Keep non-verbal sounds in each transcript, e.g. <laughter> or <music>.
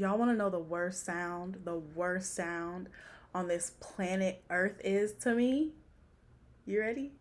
y'all want to know the worst sound? The worst sound on this planet Earth is to me? You ready?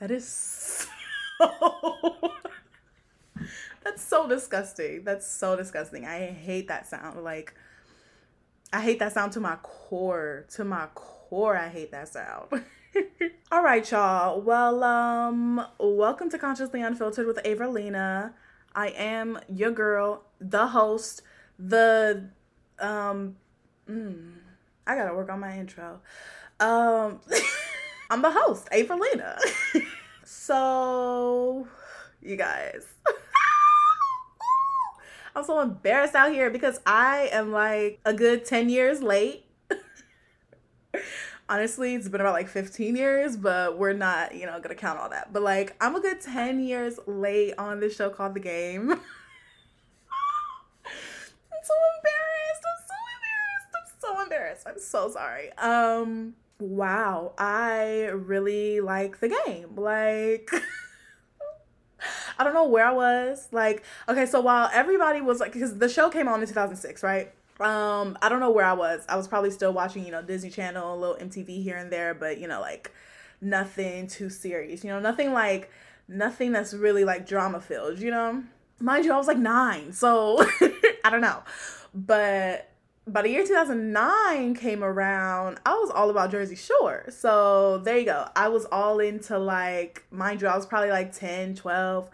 That is so. <laughs> That's so disgusting. That's so disgusting. I hate that sound. Like, I hate that sound to my core. To my core, I hate that sound. <laughs> <laughs> All right, y'all. Well, um, welcome to Consciously Unfiltered with Avralina. I am your girl, the host, the um mm, I gotta work on my intro. Um <laughs> I'm the host, Avralina. <laughs> so you guys. I'm so embarrassed out here because I am like a good 10 years late. Honestly, it's been about like 15 years, but we're not, you know, gonna count all that. But like, I'm a good 10 years late on this show called The Game. <laughs> I'm so embarrassed. I'm so embarrassed. I'm so embarrassed. I'm so sorry. Um, wow, I really like the game. Like, <laughs> I don't know where I was. Like, okay, so while everybody was like, because the show came on in 2006, right? Um, I don't know where I was. I was probably still watching, you know, Disney Channel, a little MTV here and there, but you know, like nothing too serious. You know, nothing like nothing that's really like drama filled. You know, mind you, I was like nine, so <laughs> I don't know, but by the year 2009 came around, I was all about Jersey Shore. So there you go. I was all into like, mind you, I was probably like 10, 12.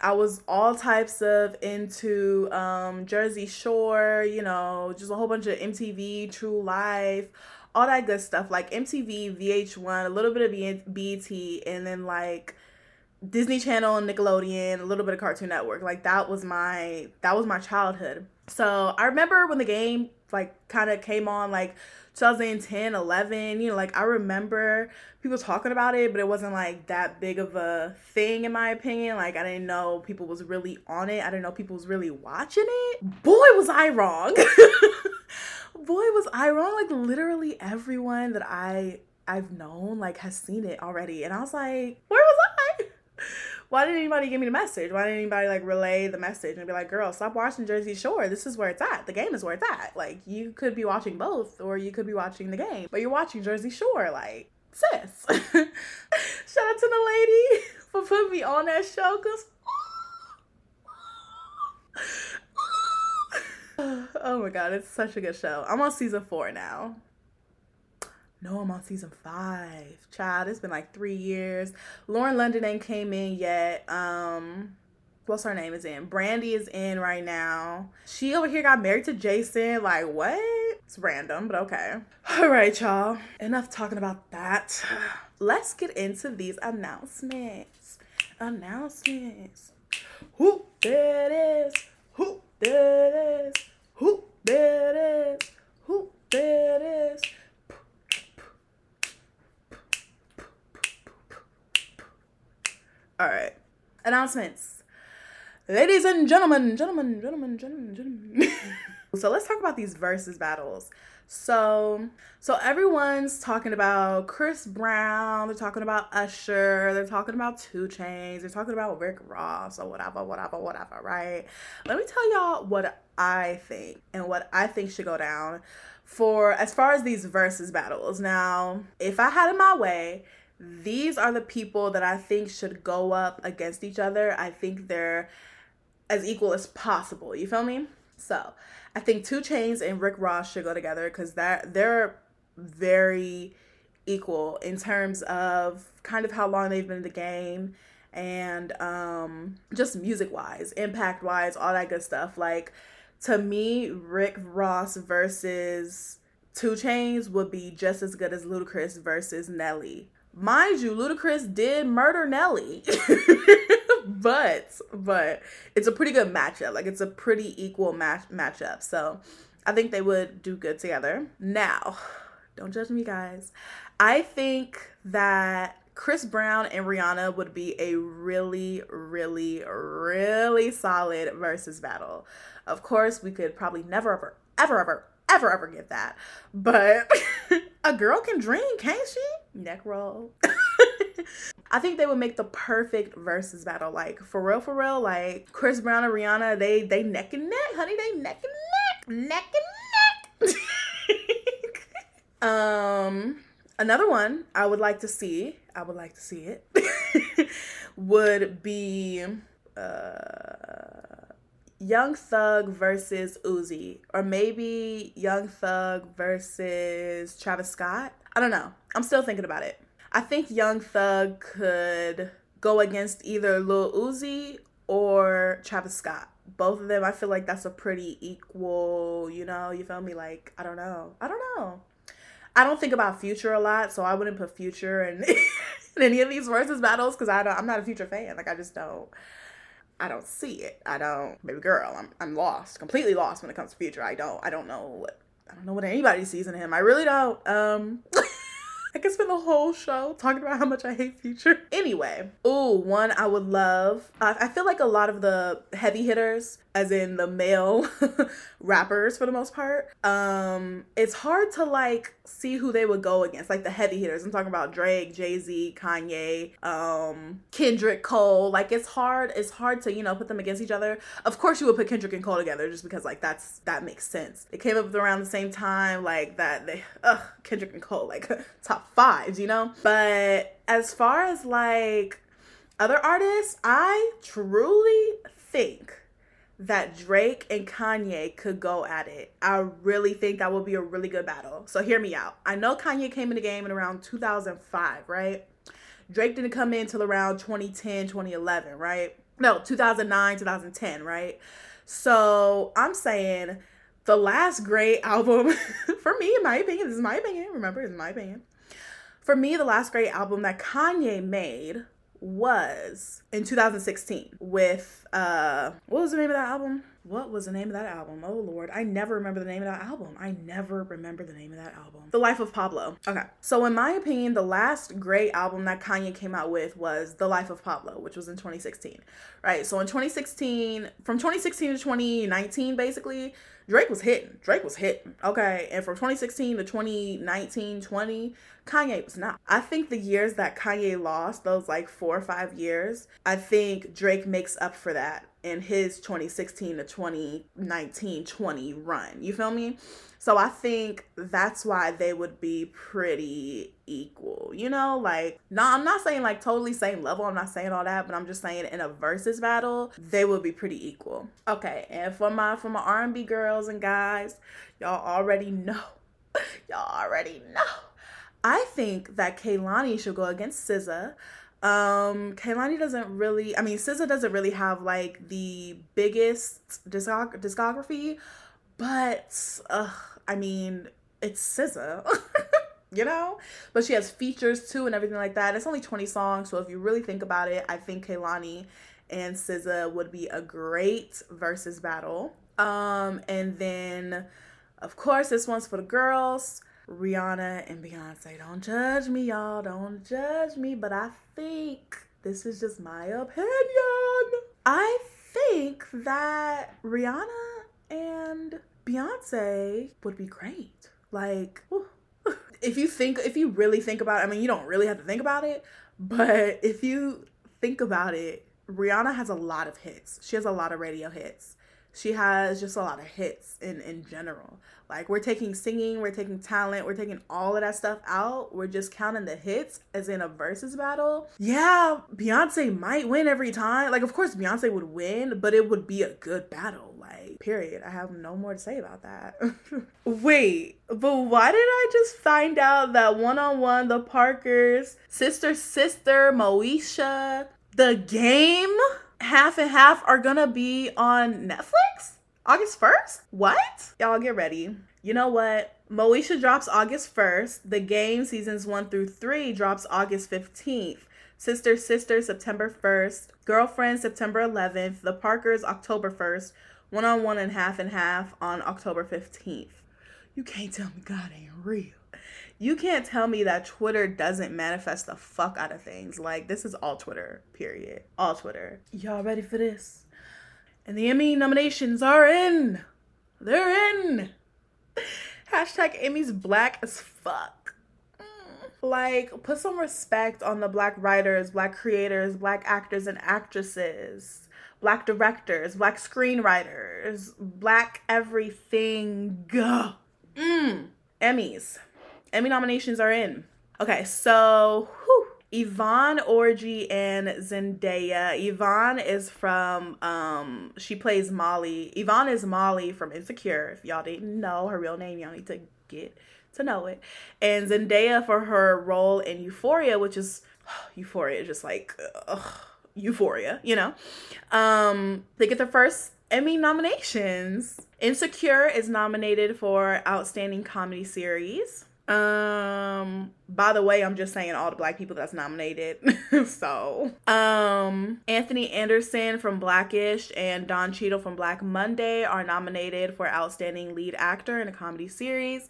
I was all types of into um, Jersey Shore, you know, just a whole bunch of MTV, True Life, all that good stuff. Like MTV, VH1, a little bit of BET, and then like Disney Channel and Nickelodeon, a little bit of Cartoon Network. Like that was my that was my childhood. So I remember when the game like kind of came on like 2010, 11, you know, like I remember people talking about it, but it wasn't like that big of a thing in my opinion. Like I didn't know people was really on it. I didn't know people was really watching it. Boy, was I wrong. <laughs> Boy, was I wrong. Like literally everyone that I I've known like has seen it already. And I was like, where? Why didn't anybody give me the message? Why didn't anybody like relay the message and be like, girl, stop watching Jersey Shore. This is where it's at. The game is where it's at. Like, you could be watching both or you could be watching the game, but you're watching Jersey Shore. Like, sis. Shout out to the lady for putting me on that show because. oh my god, it's such a good show. I'm on season four now. No, I'm on season five. Child, it's been like three years. Lauren London ain't came in yet. Um, what's her name is in? Brandy is in right now. She over here got married to Jason. Like, what? It's random, but okay. All right, y'all. Enough talking about that. Let's get into these announcements. Announcements. Who that is? Who that is? Who that is? Who that is? All right. Announcements. Ladies and gentlemen, gentlemen, gentlemen, gentlemen, gentlemen. <laughs> so let's talk about these Verzuz battles. So, so everyone's talking about Chris Brown. They're talking about Usher. They're talking about 2 Chainz. They're talking about Rick Ross or whatever, whatever, whatever. Right? Let me tell y'all what I think and what I think should go down for as far as these Verzuz battles. Now, if I had it my way, these are the people that I think should go up against each other. I think they're as equal as possible. You feel me? So I think 2 Chainz and Rick Ross should go together because that they're very equal in terms of kind of how long they've been in the game and um just music wise, impact wise, all that good stuff. Like to me, Rick Ross versus 2 Chainz would be just as good as Ludacris versus Nelly mind you, Ludacris did murder Nelly. <laughs> but but it's a pretty good matchup. Like it's a pretty equal match matchup. So I think they would do good together. Now, don't judge me guys. I think that Chris Brown and Rihanna would be a really, really, really solid Verzuz battle. Of course, we could probably never, ever, ever, ever, ever, ever get that. But <laughs> a girl can dream, can't she? Neck roll. <laughs> I think they would make the perfect Verzuz battle. Like for real, for real. Like Chris Brown and Rihanna, they they neck and neck, honey. They neck and neck, neck and neck. <laughs> um, another one I would like to see. I would like to see it. <laughs> would be uh, Young Thug versus Uzi, or maybe Young Thug versus Travis Scott. I don't know. I'm still thinking about it. I think Young Thug could go against either Lil Uzi or Travis Scott. Both of them, I feel like that's a pretty equal, you know, you feel me? Like, I don't know. I don't know. I don't think about Future a lot, so I wouldn't put Future in, <laughs> in any of these Verzuz battles because I don't. I'm not a Future fan. Like, I just don't. I don't see it. I don't. Baby girl, I'm I'm lost, completely lost when it comes to Future. I don't. I don't know what. I don't know what anybody sees in him. I really don't. Um. <laughs> I could spend the whole show talking about how much I hate Future. Anyway, ooh, one I would love. Uh, I feel like a lot of the heavy hitters, as in the male <laughs> rappers for the most part, um, it's hard to like see who they would go against. Like the heavy hitters. I'm talking about Drake, Jay Z, Kanye, um, Kendrick Cole. Like it's hard. It's hard to you know put them against each other. Of course, you would put Kendrick and Cole together just because like that's that makes sense. They came up around the same time. Like that. They ugh Kendrick and Cole like <laughs> top fives, you know? But as far as like other artists, I truly think that Drake and Kanye could go at it. I really think that would be a really good battle. So hear me out. I know Kanye came in the game in around 2005, right? Drake didn't come in till around 2010, 2011, right? No, 2009, 2010, right? So I'm saying the last great <laughs> album for me, in my opinion, this is my opinion. Remember, it's my opinion. For me, the last great album that Kanye made was in 2016 with uh what was the name of that album? What was the name of that album? Oh lord, I never remember the name of that album. I never remember the name of that album. The Life of Pablo. Okay. So in my opinion, the last great album that Kanye came out with was The Life of Pablo, which was in 2016. Right? So in 2016, from 2016 to 2019 basically, Drake was hitting. Drake was hitting. Okay. And from 2016 to 2019, 20, Kanye was not. I think the years that Kanye lost, those like four or five years, I think Drake makes up for that in his 2016 to 2019 20 run. You feel me? So I think that's why they would be pretty equal. You know, like no, I'm not saying like totally same level. I'm not saying all that, but I'm just saying in a Verzuz battle, they would be pretty equal. Okay, and for my for my R&B girls and guys, y'all already <laughs> know. y'all already know. I think that Kehlani should go against SZA. Um, Kehlani doesn't really. I mean, SZA doesn't really have like the biggest discog- discography, but uh, I mean, it's SZA. <laughs> you know? But she has features too and everything like that. It's only 20 songs, so if you really think about it, I think Kehlani and SZA would be a great Verzuz battle. Um, and then of course this one's for the girls. Rihanna and Beyonce. Don't judge me, y'all. Don't judge me, but I think this is just my opinion. I think that Rihanna and Beyonce would be great. Like, if you think, if you really think about it, I mean, you don't really have to think about it, but if you think about it, Rihanna has a lot of hits. She has a lot of radio hits. She has just a lot of hits in in general. Like we're taking singing, we're taking talent, we're taking all of that stuff out. We're just counting the hits as in a Verzuz battle. Yeah, Beyonce might win every time. Like of course Beyonce would win, but it would be a good battle. Like period. I have no more to say about that. <laughs> Wait, but why did I just find out that one on one the Parkers, sister sister Moesha, the game half and half are gonna be on Netflix? August 1st? What? Y'all get ready. You know what? Moesha drops August 1st. The game seasons 1 through 3 drops August 15th. Sister Sister September 1st. Girlfriend September 11th. The Parkers October 1st. One on one and half and half on October 15th. You can't tell me God ain't real. You can't tell me that Twitter doesn't manifest the fuck out of things. Like, this is all Twitter, period. All Twitter. Y'all ready for this? And the Emmy nominations are in. They're in. <laughs> Hashtag Emmy's black as fuck. Mm. Like, put some respect on the black writers, black creators, black actors and actresses, black directors, black screenwriters, black everything. Mm. Emmys. Emmy nominations are in. Okay, so whew, Yvonne Orji and Zendaya. Yvonne is from um she plays Molly. Yvonne is Molly from Insecure. If y'all didn't know her real name, y'all need to get to know it. And Zendaya for her role in Euphoria, which is <sighs> Euphoria, just like ugh, Euphoria, you know. Um, they get their first Emmy nominations. Insecure is nominated for Outstanding Comedy Series. Um, by the way, I'm just saying all the black people that's nominated. <laughs> so, um, Anthony Anderson from Blackish and Don Cheadle from Black Monday are nominated for Outstanding Lead Actor in a Comedy Series.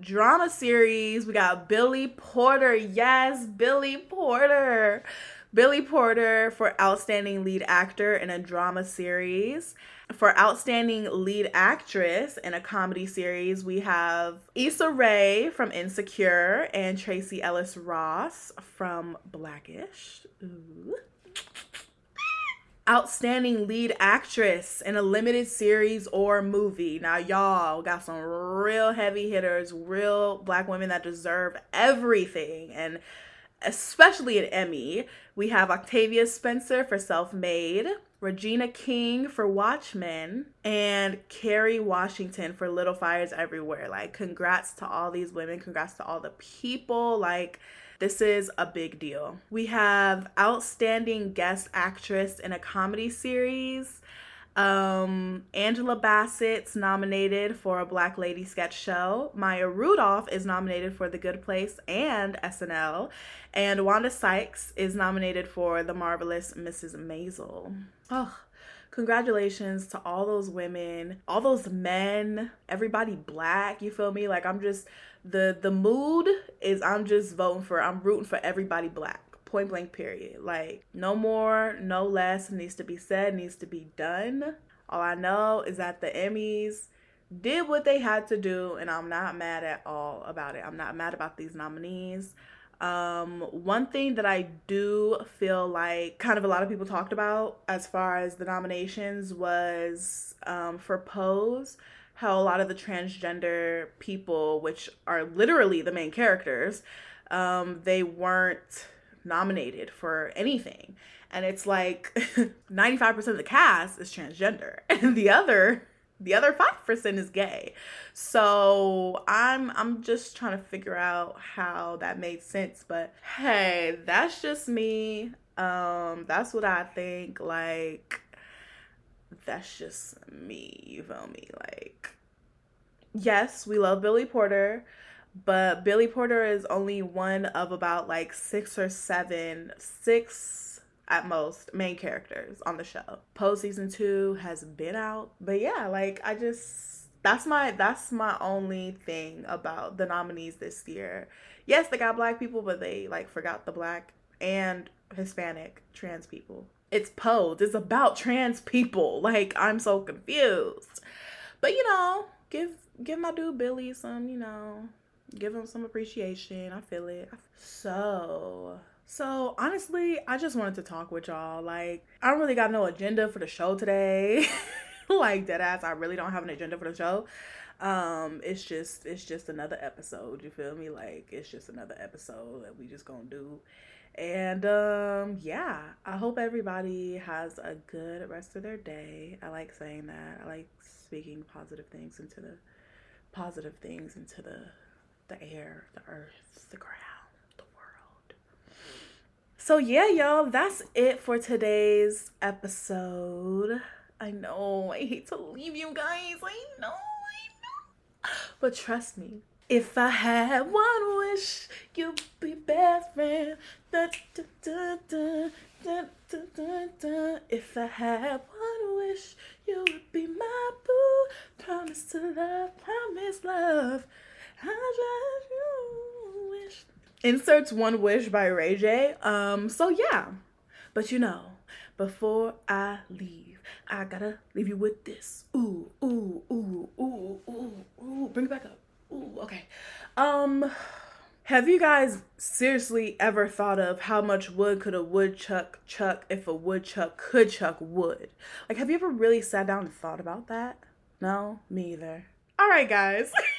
Drama series, we got Billy Porter. Yes, Billy Porter. Billy Porter for Outstanding Lead Actor in a Drama Series. For Outstanding Lead Actress in a Comedy Series, we have Issa Rae from Insecure and Tracee Ellis Ross from Blackish. Outstanding Lead Actress in a limited series or movie. Now, y'all got some real heavy hitters, real black women that deserve everything. And especially an Emmy. We have Octavia Spencer for Self Made, Regina King for Watchmen, and Kerry Washington for Little Fires Everywhere. Like, congrats to all these women, congrats to all the people. Like, this is a big deal. We have Outstanding Guest Actress in a Comedy Series. Um, Angela Bassett's nominated for a Black Lady sketch show. Maya Rudolph is nominated for The Good Place and SNL. And Wanda Sykes is nominated for The Marvelous Mrs. Maisel. Oh, congratulations to all those women, all those men, everybody black, you feel me? Like I'm just the the mood is I'm just voting for I'm rooting for everybody black point blank period. Like no more no less needs to be said needs to be done. All i know is that the emmys did what they had to do and i'm not mad at all about it. I'm not mad about these nominees. Um one thing that i do feel like kind of a lot of people talked about as far as the nominations was um for pose how a lot of the transgender people which are literally the main characters um they weren't nominated for anything. And it's like <laughs> 95% of the cast is transgender <laughs> and the other the other 5% is gay. So, I'm I'm just trying to figure out how that made sense, but hey, that's just me. Um that's what I think like that's just me, you feel me? Like yes, we love Billy Porter but Billy Porter is only one of about like six or seven, six at most main characters on the show. Pose season two has been out, but yeah, like I just that's my that's my only thing about the nominees this year. Yes, they got black people, but they like forgot the black and Hispanic trans people. It's Pose. It's about trans people. <laughs> Like I'm so confused. But you know, give give my dude Billy some, you know, give them some appreciation. I feel it. So, so honestly, I just wanted to talk with y'all. Like, I don't really got no agenda for the show today. <laughs> like dead ass, I really don't have an agenda for the show. Um, it's just it's just another episode. You feel me? Like it's just another episode that we just gonna do. And um, yeah, I hope everybody has a good rest of their day. I like saying that. I like speaking positive things into the positive things into the the air, the earth, the ground, the world. So, yeah, y'all, that's it for today's episode. I know, I hate to leave you guys. I know, I know. But trust me, if I had one wish, you'd be best friend. Da, da, da. If I had one wish, you would be my boo. Promise to love, promise love. Inserts One Wish by Ray J. Um, so yeah. But you know, before I leave, I gotta leave you with this. Ooh, ooh, ooh, ooh, ooh, ooh. Bring it back up. Ooh, okay. Um, Have you guys seriously ever thought of how much wood could a woodchuck chuck if a woodchuck could chuck wood? Like, have you ever really sat down and thought about that? No, me either. All right, guys. <laughs>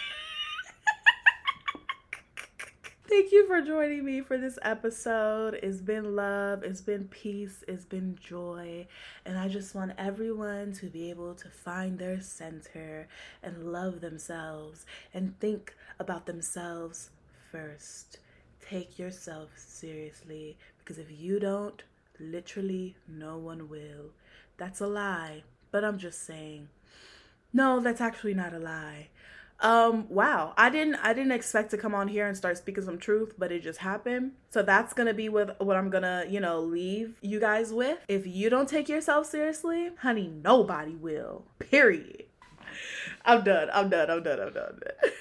Thank you for joining me for this episode. It's been love, it's been peace, it's been joy. And I just want everyone to be able to find their center and love themselves and think about themselves first. Take yourself seriously because if you don't, literally no one will. That's a lie, but I'm just saying. No, that's actually not a lie. Um, wow. I didn't I didn't expect to come on here and start speaking some truth, but it just happened. So that's gonna be with what I'm gonna, you know, leave you guys with. If you don't take yourself seriously, honey, nobody will. Period. I'm done. I'm done. I'm done. I'm done. I'm <laughs> done.